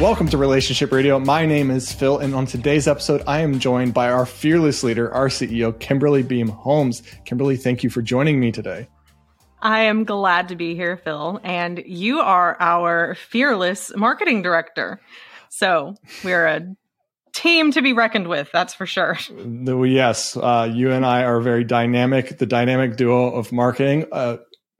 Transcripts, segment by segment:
Welcome to Relationship Radio. My name is Phil, and on today's episode, I am joined by our fearless leader, our CEO, Kimberly Beam Holmes. Kimberly, thank you for joining me today. I am glad to be here, Phil, and you are our fearless marketing director. So we're a team to be reckoned with, that's for sure. Yes, uh, you and I are very dynamic, the dynamic duo of marketing. Uh,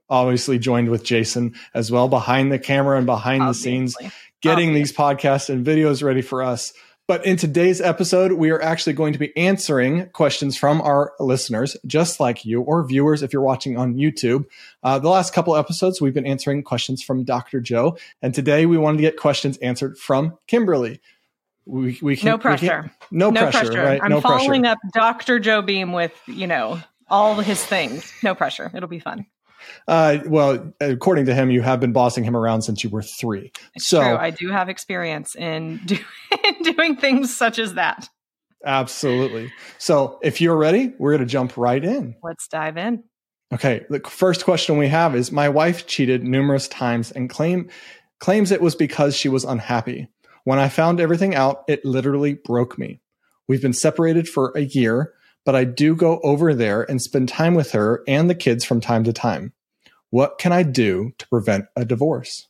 obviously joined with Jason as well behind the camera and behind Obviously. the scenes getting these podcasts and videos ready for us. But in today's episode, we are actually going to be answering questions from our listeners, just like you or viewers if you're watching on YouTube. Uh, the last couple episodes, we've been answering questions from Dr. Joe. And today we wanted to get questions answered from Kimberly. We, we can, no pressure. Can, no, no, pressure, pressure. right? I'm no following pressure. up Dr. Joe Beam with, you know, all his things. No pressure. It'll be fun. Uh, well, according to him, you have been bossing him around since you were three. It's so true. I do have experience in, do, in doing things such as that. Absolutely. So if you're ready, we're going to jump right in. Let's dive in. Okay. The first question we have is My wife cheated numerous times and claim, claims it was because she was unhappy. When I found everything out, it literally broke me. We've been separated for a year, but I do go over there and spend time with her and the kids from time to time. What can I do to prevent a divorce?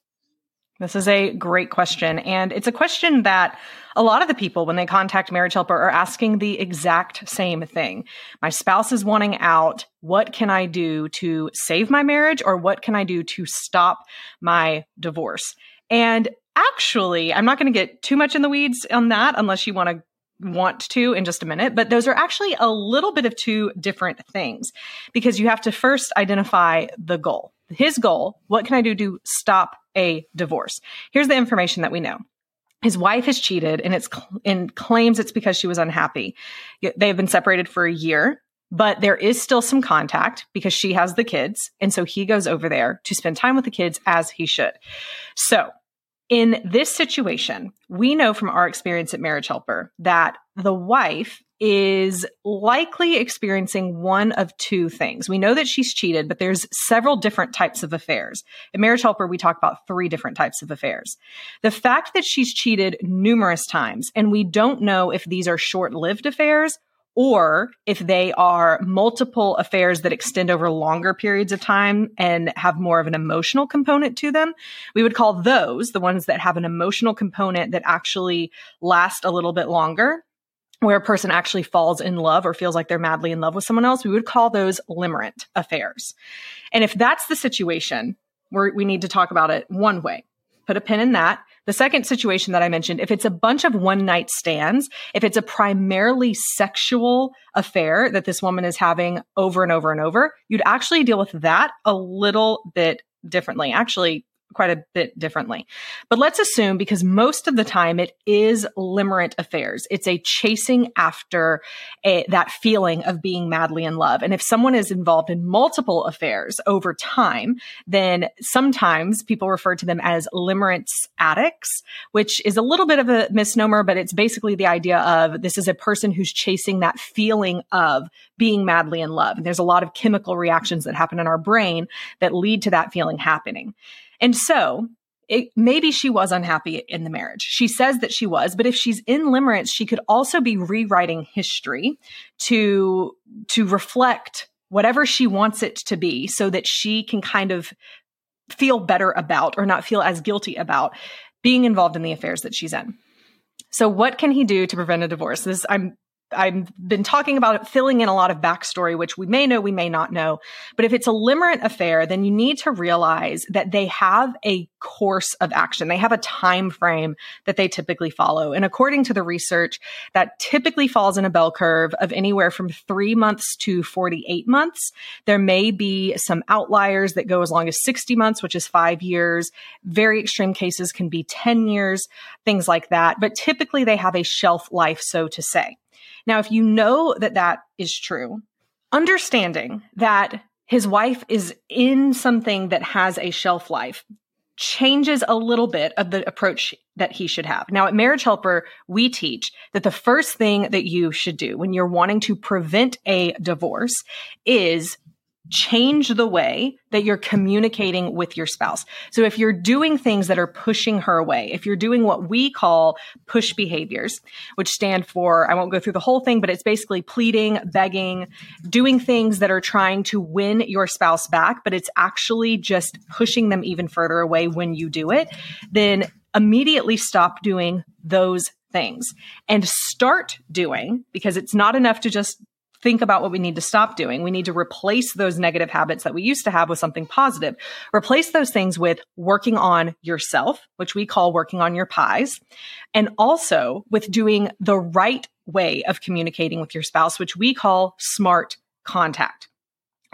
This is a great question. And it's a question that a lot of the people, when they contact Marriage Helper, are asking the exact same thing. My spouse is wanting out. What can I do to save my marriage? Or what can I do to stop my divorce? And actually, I'm not going to get too much in the weeds on that unless you want to want to in just a minute, but those are actually a little bit of two different things because you have to first identify the goal. His goal, what can I do to stop a divorce? Here's the information that we know. His wife has cheated and it's and claims it's because she was unhappy. They have been separated for a year, but there is still some contact because she has the kids. And so he goes over there to spend time with the kids as he should. So in this situation, we know from our experience at Marriage Helper that the wife is likely experiencing one of two things. We know that she's cheated, but there's several different types of affairs. At Marriage Helper, we talk about three different types of affairs. The fact that she's cheated numerous times, and we don't know if these are short lived affairs or if they are multiple affairs that extend over longer periods of time and have more of an emotional component to them, we would call those the ones that have an emotional component that actually last a little bit longer. Where a person actually falls in love or feels like they're madly in love with someone else, we would call those limerent affairs. And if that's the situation, where we need to talk about it one way. Put a pin in that the second situation that I mentioned, if it's a bunch of one night stands, if it's a primarily sexual affair that this woman is having over and over and over, you'd actually deal with that a little bit differently. Actually, quite a bit differently. But let's assume because most of the time it is limerent affairs. It's a chasing after a, that feeling of being madly in love. And if someone is involved in multiple affairs over time, then sometimes people refer to them as limerence addicts, which is a little bit of a misnomer, but it's basically the idea of this is a person who's chasing that feeling of being madly in love. And there's a lot of chemical reactions that happen in our brain that lead to that feeling happening. And so it, maybe she was unhappy in the marriage. She says that she was, but if she's in limerence, she could also be rewriting history to, to reflect whatever she wants it to be so that she can kind of feel better about or not feel as guilty about being involved in the affairs that she's in. So what can he do to prevent a divorce? This I'm I've been talking about filling in a lot of backstory, which we may know, we may not know. But if it's a limerent affair, then you need to realize that they have a course of action. They have a time frame that they typically follow. And according to the research, that typically falls in a bell curve of anywhere from three months to 48 months. There may be some outliers that go as long as 60 months, which is five years. Very extreme cases can be 10 years, things like that. But typically they have a shelf life, so to say. Now, if you know that that is true, understanding that his wife is in something that has a shelf life changes a little bit of the approach that he should have. Now, at Marriage Helper, we teach that the first thing that you should do when you're wanting to prevent a divorce is change the way that you're communicating with your spouse. So if you're doing things that are pushing her away, if you're doing what we call push behaviors, which stand for, I won't go through the whole thing, but it's basically pleading, begging, doing things that are trying to win your spouse back, but it's actually just pushing them even further away when you do it, then immediately stop doing those things and start doing because it's not enough to just think about what we need to stop doing. We need to replace those negative habits that we used to have with something positive. Replace those things with working on yourself, which we call working on your pies, and also with doing the right way of communicating with your spouse, which we call smart contact.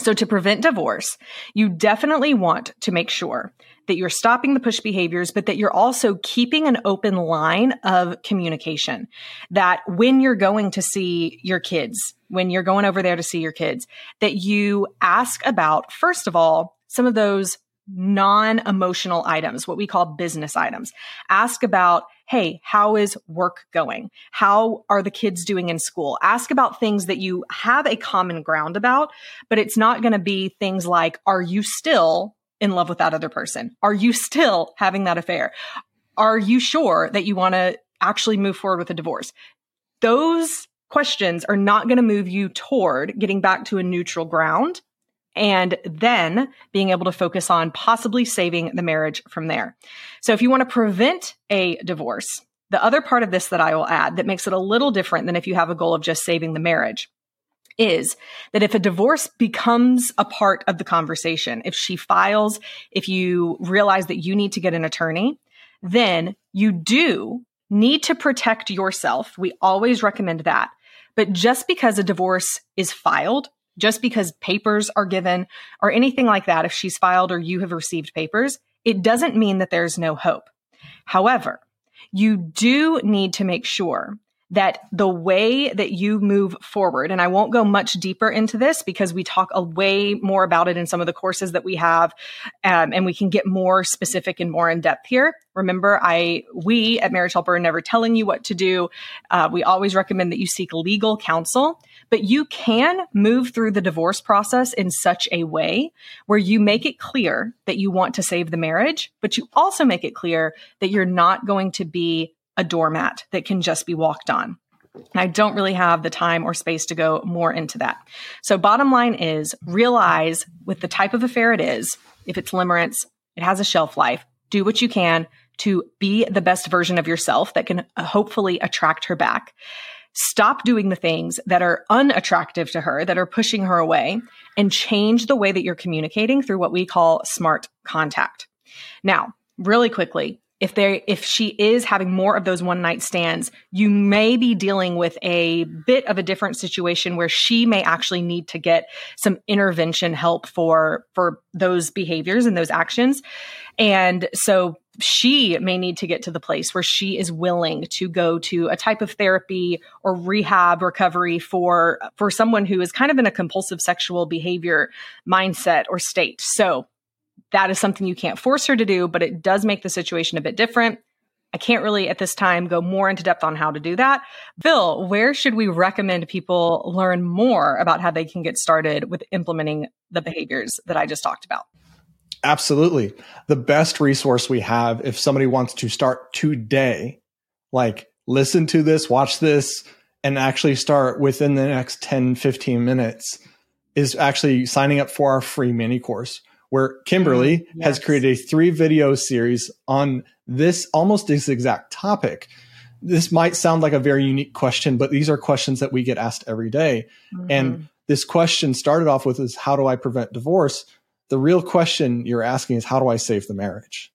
So to prevent divorce, you definitely want to make sure that you're stopping the push behaviors, but that you're also keeping an open line of communication. That when you're going to see your kids, when you're going over there to see your kids, that you ask about, first of all, some of those non emotional items, what we call business items. Ask about, hey, how is work going? How are the kids doing in school? Ask about things that you have a common ground about, but it's not going to be things like, are you still in love with that other person? Are you still having that affair? Are you sure that you want to actually move forward with a divorce? Those questions are not going to move you toward getting back to a neutral ground and then being able to focus on possibly saving the marriage from there. So if you want to prevent a divorce, the other part of this that I will add that makes it a little different than if you have a goal of just saving the marriage is that if a divorce becomes a part of the conversation, if she files, if you realize that you need to get an attorney, then you do need to protect yourself. We always recommend that. But just because a divorce is filed, just because papers are given or anything like that, if she's filed or you have received papers, it doesn't mean that there's no hope. However, you do need to make sure that the way that you move forward, and I won't go much deeper into this because we talk a way more about it in some of the courses that we have, um, and we can get more specific and more in depth here. Remember, I we at Marriage Helper are never telling you what to do. Uh, we always recommend that you seek legal counsel, but you can move through the divorce process in such a way where you make it clear that you want to save the marriage, but you also make it clear that you're not going to be a doormat that can just be walked on. I don't really have the time or space to go more into that. So, bottom line is realize with the type of affair it is, if it's limerence, it has a shelf life, do what you can to be the best version of yourself that can uh, hopefully attract her back. Stop doing the things that are unattractive to her, that are pushing her away, and change the way that you're communicating through what we call smart contact. Now, really quickly, if they if she is having more of those one night stands you may be dealing with a bit of a different situation where she may actually need to get some intervention help for for those behaviors and those actions. And so she may need to get to the place where she is willing to go to a type of therapy or rehab recovery for for someone who is kind of in a compulsive sexual behavior mindset or state. So that is something you can't force her to do, but it does make the situation a bit different. I can't really at this time go more into depth on how to do that. Phil, where should we recommend people learn more about how they can get started with implementing the behaviors that I just talked about? Absolutely. The best resource we have if somebody wants to start today, like listen to this, watch this, and actually start within the next 10, 15 minutes, is actually signing up for our free mini course where Kimberly mm, yes. has created a three video series on this almost this exact topic. This might sound like a very unique question, but these are questions that we get asked every day. Mm-hmm. And this question started off with is how do I prevent divorce? The real question you're asking is how do I save the marriage?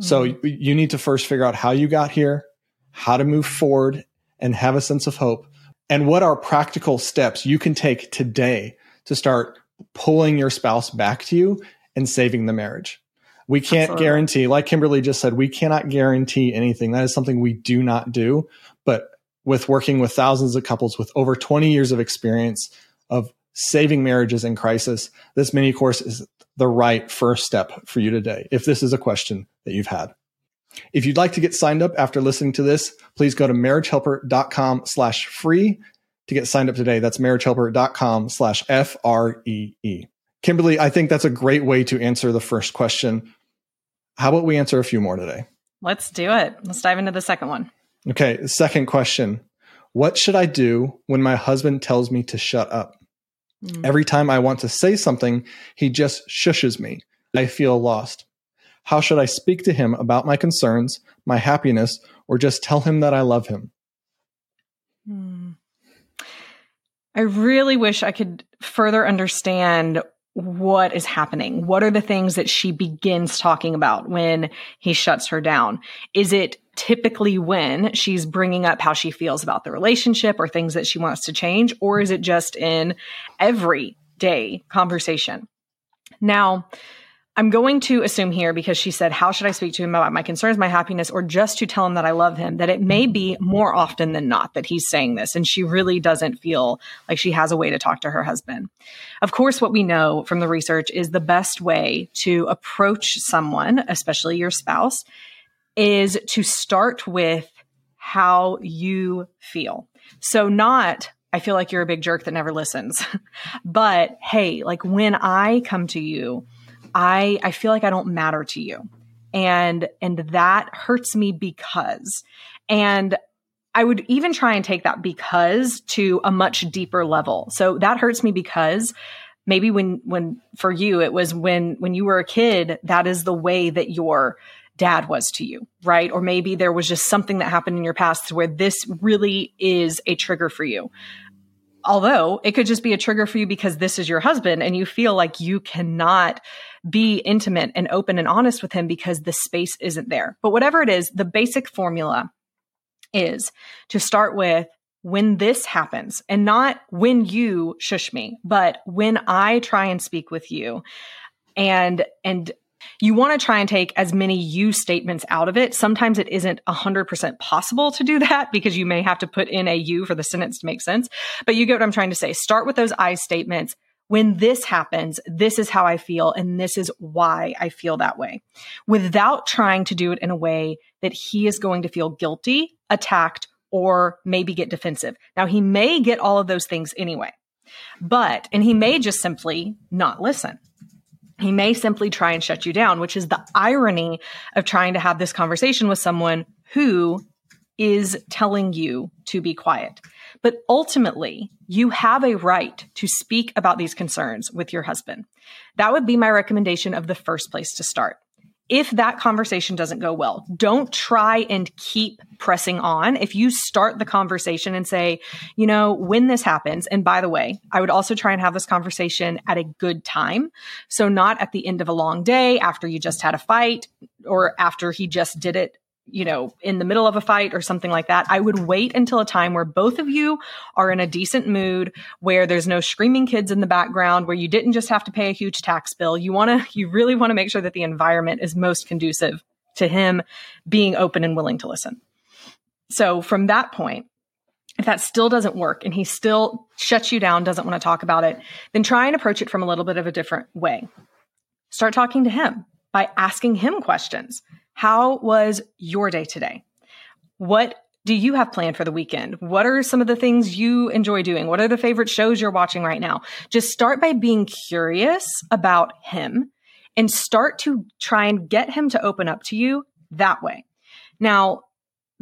Mm-hmm. So you, you need to first figure out how you got here, how to move forward and have a sense of hope and what are practical steps you can take today to start pulling your spouse back to you and saving the marriage. We can't Absolutely. guarantee, like Kimberly just said, we cannot guarantee anything. That is something we do not do. But with working with thousands of couples with over 20 years of experience of saving marriages in crisis, this mini course is the right first step for you today. If this is a question that you've had. If you'd like to get signed up after listening to this, please go to marriagehelper.com slash free to get signed up today. That's marriagehelper.com slash F R E E. Kimberly, I think that's a great way to answer the first question. How about we answer a few more today? Let's do it. Let's dive into the second one. Okay, second question. What should I do when my husband tells me to shut up? Mm. Every time I want to say something, he just shushes me. I feel lost. How should I speak to him about my concerns, my happiness, or just tell him that I love him? Mm. I really wish I could further understand what is happening. What are the things that she begins talking about when he shuts her down? Is it typically when she's bringing up how she feels about the relationship or things that she wants to change? Or is it just in everyday conversation? Now, I'm going to assume here because she said, How should I speak to him about my concerns, my happiness, or just to tell him that I love him? That it may mm-hmm. be more often than not that he's saying this, and she really doesn't feel like she has a way to talk to her husband. Of course, what we know from the research is the best way to approach someone, especially your spouse, is to start with how you feel. So, not, I feel like you're a big jerk that never listens, but hey, like when I come to you, I I feel like I don't matter to you. And and that hurts me because and I would even try and take that because to a much deeper level. So that hurts me because maybe when when for you it was when when you were a kid that is the way that your dad was to you, right? Or maybe there was just something that happened in your past where this really is a trigger for you. Although it could just be a trigger for you because this is your husband and you feel like you cannot be intimate and open and honest with him because the space isn't there. But whatever it is, the basic formula is to start with when this happens and not when you shush me, but when I try and speak with you and, and you want to try and take as many you statements out of it. Sometimes it isn't 100% possible to do that because you may have to put in a you for the sentence to make sense. But you get what I'm trying to say. Start with those I statements when this happens, this is how I feel and this is why I feel that way without trying to do it in a way that he is going to feel guilty, attacked, or maybe get defensive. Now, he may get all of those things anyway, but, and he may just simply not listen. He may simply try and shut you down, which is the irony of trying to have this conversation with someone who is telling you to be quiet. But ultimately, you have a right to speak about these concerns with your husband. That would be my recommendation of the first place to start. If that conversation doesn't go well, don't try and keep pressing on. If you start the conversation and say, you know, when this happens, and by the way, I would also try and have this conversation at a good time. So, not at the end of a long day after you just had a fight or after he just did it you know, in the middle of a fight or something like that, I would wait until a time where both of you are in a decent mood, where there's no screaming kids in the background, where you didn't just have to pay a huge tax bill. You want to, you really want to make sure that the environment is most conducive to him being open and willing to listen. So from that point, if that still doesn't work and he still shuts you down, doesn't want to talk about it, then try and approach it from a little bit of a different way. Start talking to him by asking him questions. How was your day today? What do you have planned for the weekend? What are some of the things you enjoy doing? What are the favorite shows you're watching right now? Just start by being curious about him and start to try and get him to open up to you that way. Now,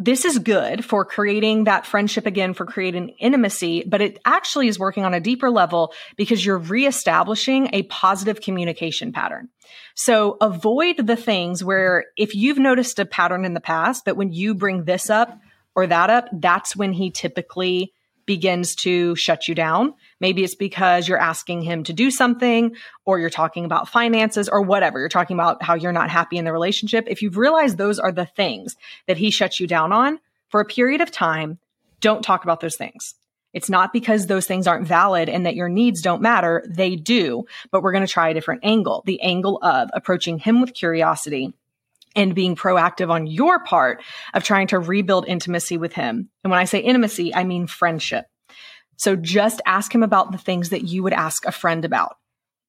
this is good for creating that friendship again, for creating intimacy, but it actually is working on a deeper level because you're reestablishing a positive communication pattern. So avoid the things where if you've noticed a pattern in the past that when you bring this up or that up, that's when he typically begins to shut you down. Maybe it's because you're asking him to do something or you're talking about finances or whatever. You're talking about how you're not happy in the relationship. If you've realized those are the things that he shuts you down on for a period of time, don't talk about those things. It's not because those things aren't valid and that your needs don't matter. They do, but we're going to try a different angle, the angle of approaching him with curiosity and being proactive on your part of trying to rebuild intimacy with him. And when I say intimacy, I mean friendship. So just ask him about the things that you would ask a friend about.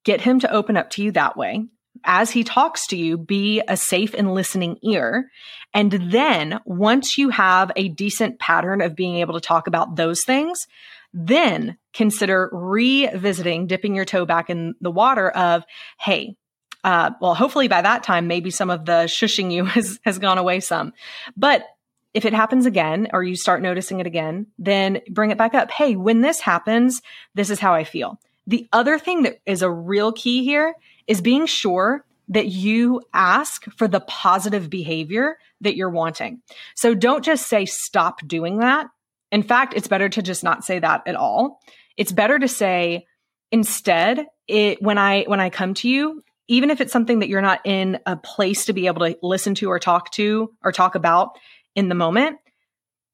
Get him to open up to you that way. As he talks to you, be a safe and listening ear. And then once you have a decent pattern of being able to talk about those things, then consider revisiting, dipping your toe back in the water of, hey, uh, well, hopefully by that time, maybe some of the shushing you has, has gone away some. But if it happens again or you start noticing it again, then bring it back up. Hey, when this happens, this is how I feel. The other thing that is a real key here is being sure that you ask for the positive behavior that you're wanting. So don't just say, stop doing that. In fact, it's better to just not say that at all. It's better to say, instead, it, when I, when I come to you, even if it's something that you're not in a place to be able to listen to or talk to or talk about in the moment,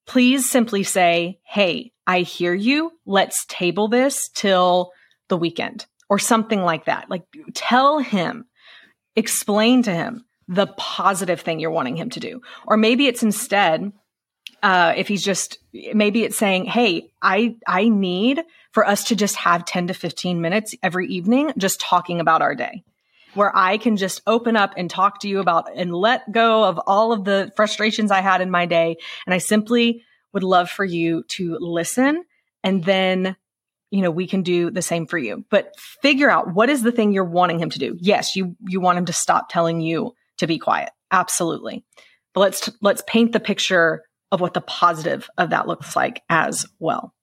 please simply say, Hey, I hear you. Let's table this till the weekend or something like that. Like tell him, explain to him the positive thing you're wanting him to do. Or maybe it's instead, uh, if he's just maybe it's saying, Hey, I, I need for us to just have 10 to 15 minutes every evening just talking about our day where I can just open up and talk to you about and let go of all of the frustrations I had in my day. And I simply would love for you to listen and then you know we can do the same for you. But figure out what is the thing you're wanting him to do. Yes you you want him to stop telling you to be quiet. Absolutely. But let's let's paint the picture of what the positive of that looks like as well.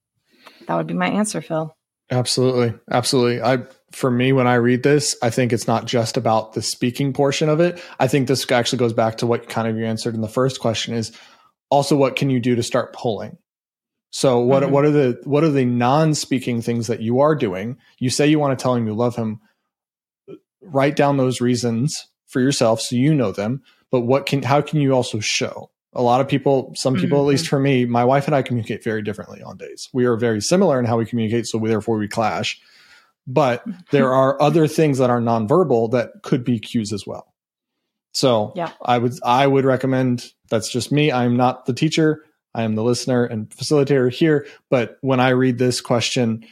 That would be my answer phil. Absolutely. Absolutely. I for me when I read this, I think it's not just about the speaking portion of it. I think this actually goes back to what kind of you answered in the first question is also what can you do to start pulling? So what mm-hmm. what are the what are the non-speaking things that you are doing? You say you want to tell him you love him. Write down those reasons for yourself so you know them, but what can how can you also show? A lot of people, some people, mm-hmm. at least mm-hmm. for me, my wife and I communicate very differently on days. We are very similar in how we communicate, so we, therefore we clash but there are other things that are nonverbal that could be cues as well. So yeah. I would I would recommend that's just me. I'm not the teacher. I am the listener and facilitator here. But when I read this question,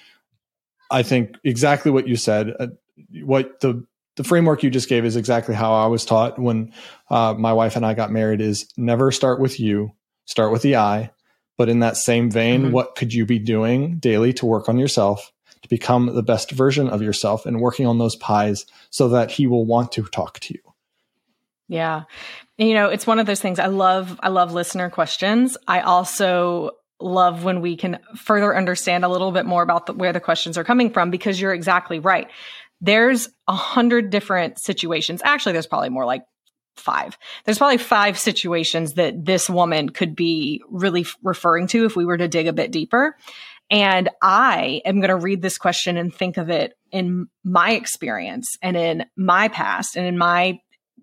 I think exactly what you said. Uh, what the the framework you just gave is exactly how I was taught when uh, my wife and I got married. Is never start with you, start with the I. But in that same vein, mm-hmm. what could you be doing daily to work on yourself? To become the best version of yourself and working on those pies so that he will want to talk to you. Yeah. You know, it's one of those things I love I love listener questions. I also love when we can further understand a little bit more about the, where the questions are coming from because you're exactly right. There's a hundred different situations. Actually, there's probably more like five. There's probably five situations that this woman could be really referring to if we were to dig a bit deeper. And I am going to read this question and think of it in my experience and in my past and in my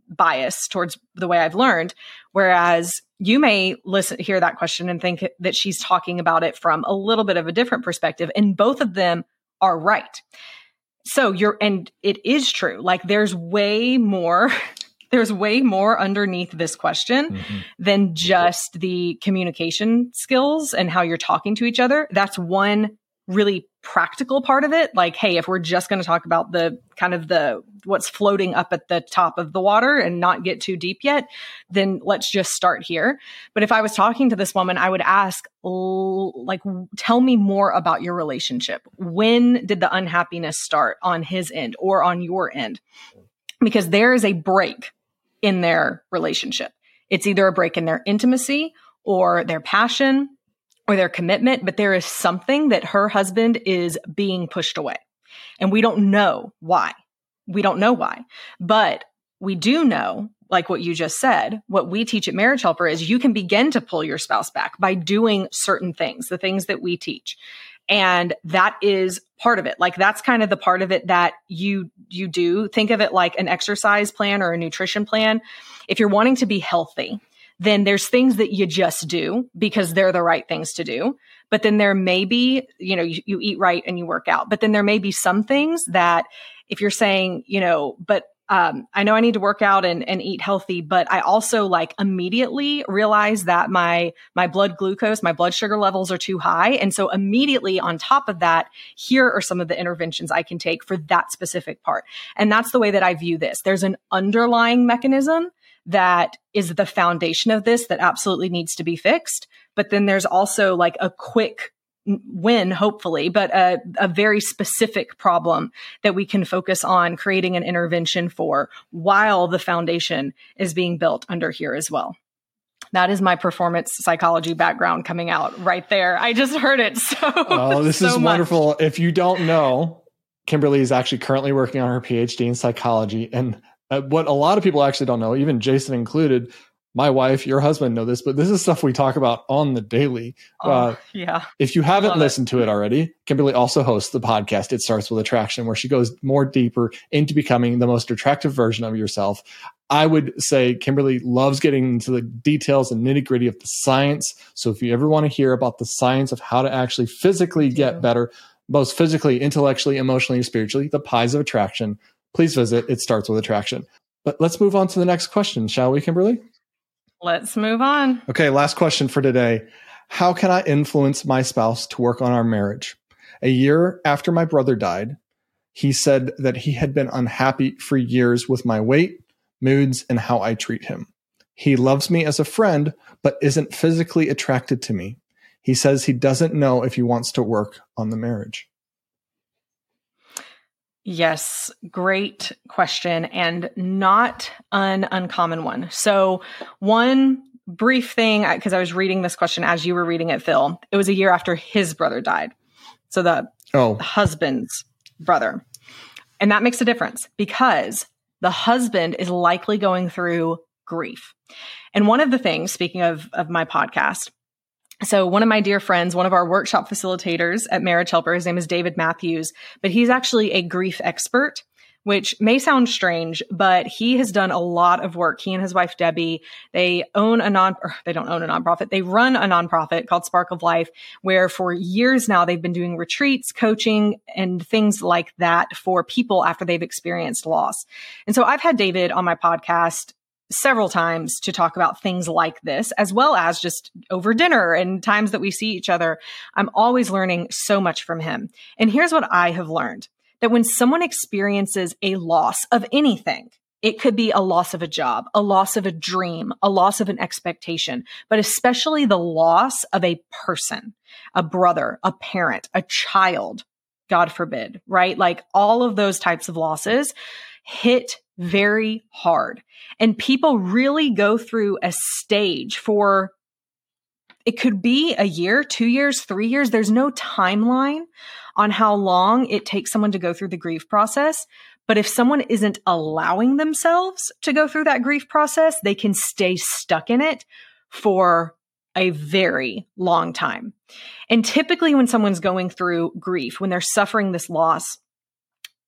bias towards the way I've learned. Whereas you may listen, hear that question and think that she's talking about it from a little bit of a different perspective. And both of them are right. So you're, and it is true. Like there's way more there's way more underneath this question mm-hmm. than just the communication skills and how you're talking to each other. That's one really practical part of it. Like, hey, if we're just going to talk about the kind of the what's floating up at the top of the water and not get too deep yet, then let's just start here. But if I was talking to this woman, I would ask, like, tell me more about your relationship. When did the unhappiness start on his end or on your end? Because there is a break in their relationship. It's either a break in their intimacy or their passion or their commitment, but there is something that her husband is being pushed away. And we don't know why. We don't know why. But we do know, like what you just said, what we teach at Marriage Helper is you can begin to pull your spouse back by doing certain things, the things that we teach. And that is part of it. Like that's kind of the part of it that you, you do. Think of it like an exercise plan or a nutrition plan. If you're wanting to be healthy, then there's things that you just do because they're the right things to do. But then there may be, you know, you, you eat right and you work out. But then there may be some things that if you're saying, you know, but um, I know I need to work out and, and eat healthy, but I also like immediately realize that my my blood glucose, my blood sugar levels are too high, and so immediately on top of that, here are some of the interventions I can take for that specific part. And that's the way that I view this. There's an underlying mechanism that is the foundation of this that absolutely needs to be fixed, but then there's also like a quick win, hopefully, but a, a very specific problem that we can focus on creating an intervention for while the foundation is being built under here as well. That is my performance psychology background coming out right there. I just heard it so. Oh, this so is wonderful. Much. If you don't know, Kimberly is actually currently working on her PhD in psychology. And uh, what a lot of people actually don't know, even Jason included, my wife, your husband know this, but this is stuff we talk about on the daily. Oh, uh, yeah. If you haven't Love listened it. to it already, Kimberly also hosts the podcast It Starts with Attraction, where she goes more deeper into becoming the most attractive version of yourself. I would say Kimberly loves getting into the details and nitty gritty of the science. So if you ever want to hear about the science of how to actually physically get better, both physically, intellectually, emotionally, and spiritually, the pies of attraction, please visit It Starts with Attraction. But let's move on to the next question, shall we, Kimberly? Let's move on. Okay, last question for today. How can I influence my spouse to work on our marriage? A year after my brother died, he said that he had been unhappy for years with my weight, moods, and how I treat him. He loves me as a friend, but isn't physically attracted to me. He says he doesn't know if he wants to work on the marriage. Yes, great question and not an uncommon one. So, one brief thing, because I was reading this question as you were reading it, Phil, it was a year after his brother died. So, the oh. husband's brother. And that makes a difference because the husband is likely going through grief. And one of the things, speaking of, of my podcast, so one of my dear friends, one of our workshop facilitators at Marriage Helper, his name is David Matthews, but he's actually a grief expert, which may sound strange, but he has done a lot of work. He and his wife Debbie, they own a non, they don't own a nonprofit. They run a nonprofit called Spark of Life, where for years now they've been doing retreats, coaching, and things like that for people after they've experienced loss. And so I've had David on my podcast several times to talk about things like this, as well as just over dinner and times that we see each other. I'm always learning so much from him. And here's what I have learned that when someone experiences a loss of anything, it could be a loss of a job, a loss of a dream, a loss of an expectation, but especially the loss of a person, a brother, a parent, a child, God forbid, right? Like all of those types of losses hit very hard. And people really go through a stage for it could be a year, two years, three years. There's no timeline on how long it takes someone to go through the grief process. But if someone isn't allowing themselves to go through that grief process, they can stay stuck in it for a very long time. And typically, when someone's going through grief, when they're suffering this loss,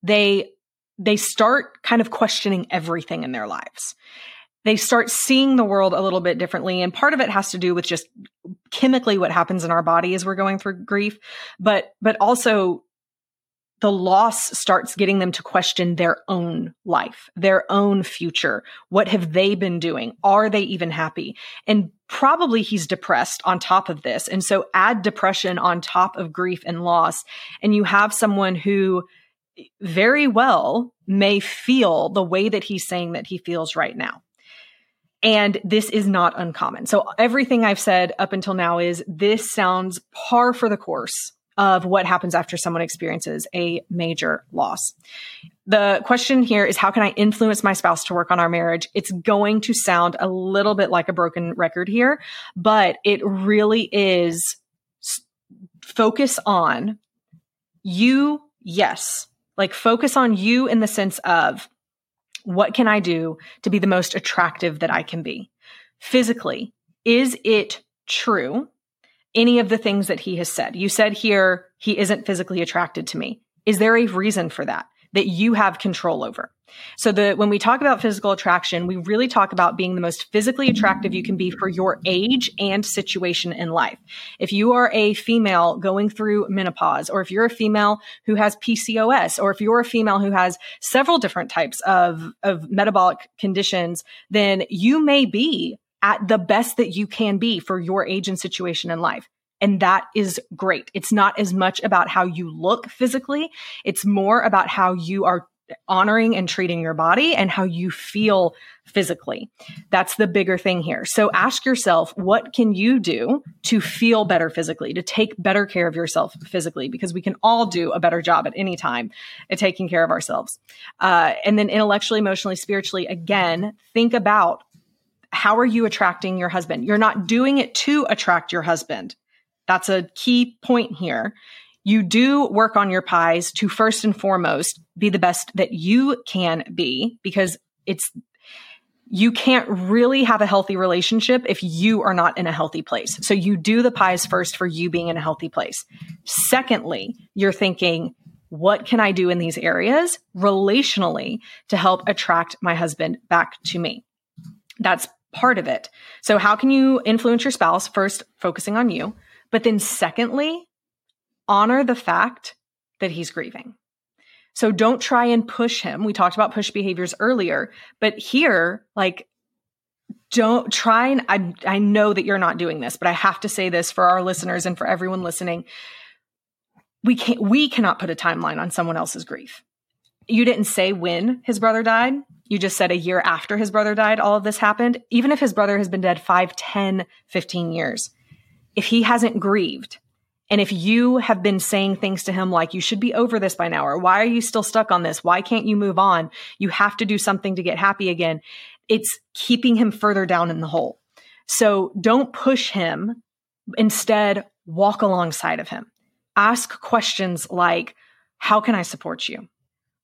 they they start kind of questioning everything in their lives. They start seeing the world a little bit differently. And part of it has to do with just chemically what happens in our body as we're going through grief, but, but also the loss starts getting them to question their own life, their own future. What have they been doing? Are they even happy? And probably he's depressed on top of this. And so add depression on top of grief and loss. And you have someone who very well may feel the way that he's saying that he feels right now. And this is not uncommon. So everything I've said up until now is this sounds par for the course of what happens after someone experiences a major loss. The question here is how can I influence my spouse to work on our marriage? It's going to sound a little bit like a broken record here, but it really is focus on you, yes, like focus on you in the sense of what can I do to be the most attractive that I can be? Physically, is it true? Any of the things that he has said. You said here, he isn't physically attracted to me. Is there a reason for that? That you have control over. So the when we talk about physical attraction, we really talk about being the most physically attractive you can be for your age and situation in life. If you are a female going through menopause or if you're a female who has PCOS or if you're a female who has several different types of of metabolic conditions, then you may be at the best that you can be for your age and situation in life. And that is great. It's not as much about how you look physically. It's more about how you are honoring and treating your body and how you feel physically. That's the bigger thing here. So ask yourself, what can you do to feel better physically, to take better care of yourself physically? Because we can all do a better job at any time at taking care of ourselves. Uh, and then intellectually, emotionally, spiritually, again, think about how are you attracting your husband? You're not doing it to attract your husband. That's a key point here. You do work on your pies to first and foremost be the best that you can be because it's you can't really have a healthy relationship if you are not in a healthy place. So you do the pies first for you being in a healthy place. Secondly, you're thinking, what can I do in these areas relationally to help attract my husband back to me? That's part of it. So how can you influence your spouse? First, focusing on you. But then secondly, honor the fact that he's grieving. So don't try and push him. We talked about push behaviors earlier, but here, like, don't try and I, I know that you're not doing this, but I have to say this for our listeners and for everyone listening. We can't, we cannot put a timeline on someone else's grief. You didn't say when his brother died. You just said a year after his brother died, all of this happened. Even if his brother has been dead 5, 10, 15 years, if he hasn't grieved, and if you have been saying things to him like, you should be over this by now, or why are you still stuck on this? Why can't you move on? You have to do something to get happy again. It's keeping him further down in the hole. So don't push him. Instead, walk alongside of him. Ask questions like, how can I support you?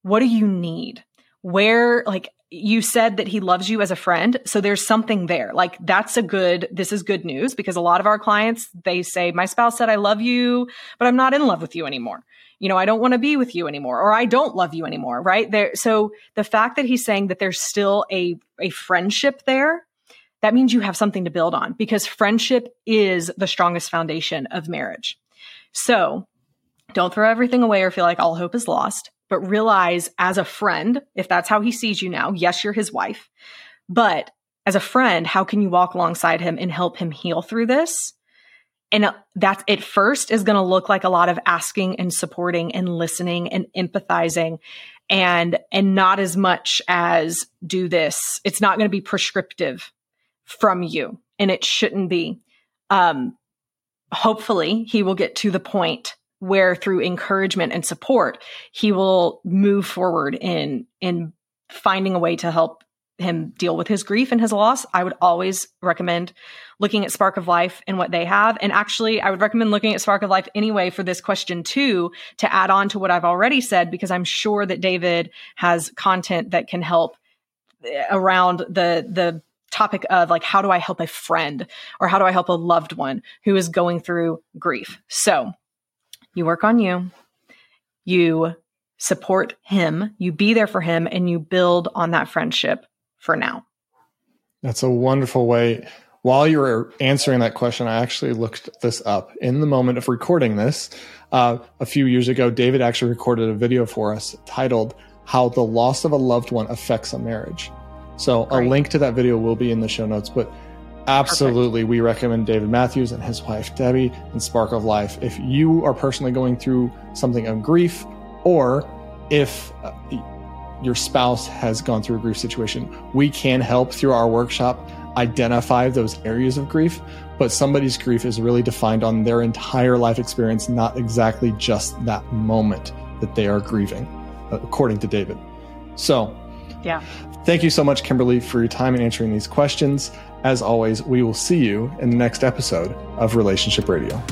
What do you need? Where, like, you said that he loves you as a friend. So there's something there. Like that's a good, this is good news because a lot of our clients, they say, my spouse said, I love you, but I'm not in love with you anymore. You know, I don't want to be with you anymore, or I don't love you anymore. Right there. So the fact that he's saying that there's still a, a friendship there, that means you have something to build on because friendship is the strongest foundation of marriage. So don't throw everything away or feel like all hope is lost but realize as a friend, if that's how he sees you now, yes, you're his wife, but as a friend, how can you walk alongside him and help him heal through this? And that at first is going to look like a lot of asking and supporting and listening and empathizing and, and not as much as do this. It's not going to be prescriptive from you and it shouldn't be. Um, hopefully he will get to the point where through encouragement and support, he will move forward in, in finding a way to help him deal with his grief and his loss. I would always recommend looking at Spark of Life and what they have. And actually, I would recommend looking at Spark of Life anyway for this question too, to add on to what I've already said, because I'm sure that David has content that can help eh, around the, the topic of like, how do I help a friend or how do I help a loved one who is going through grief? So you work on you, you support him, you be there for him, and you build on that friendship for now. That's a wonderful way. While you were answering that question, I actually looked this up. In the moment of recording this, uh, a few years ago, David actually recorded a video for us titled How the Loss of a Loved One Affects a Marriage. So a link to that video will be in the show notes. But Absolutely. Perfect. We recommend David Matthews and his wife Debbie and Spark of Life. If you are personally going through something of grief, or if uh, your spouse has gone through a grief situation, we can help through our workshop identify those areas of grief. But somebody's grief is really defined on their entire life experience, not exactly just that moment that they are grieving, according to David. So, yeah. Thank you so much, Kimberly, for your time in answering these questions. As always, we will see you in the next episode of Relationship Radio.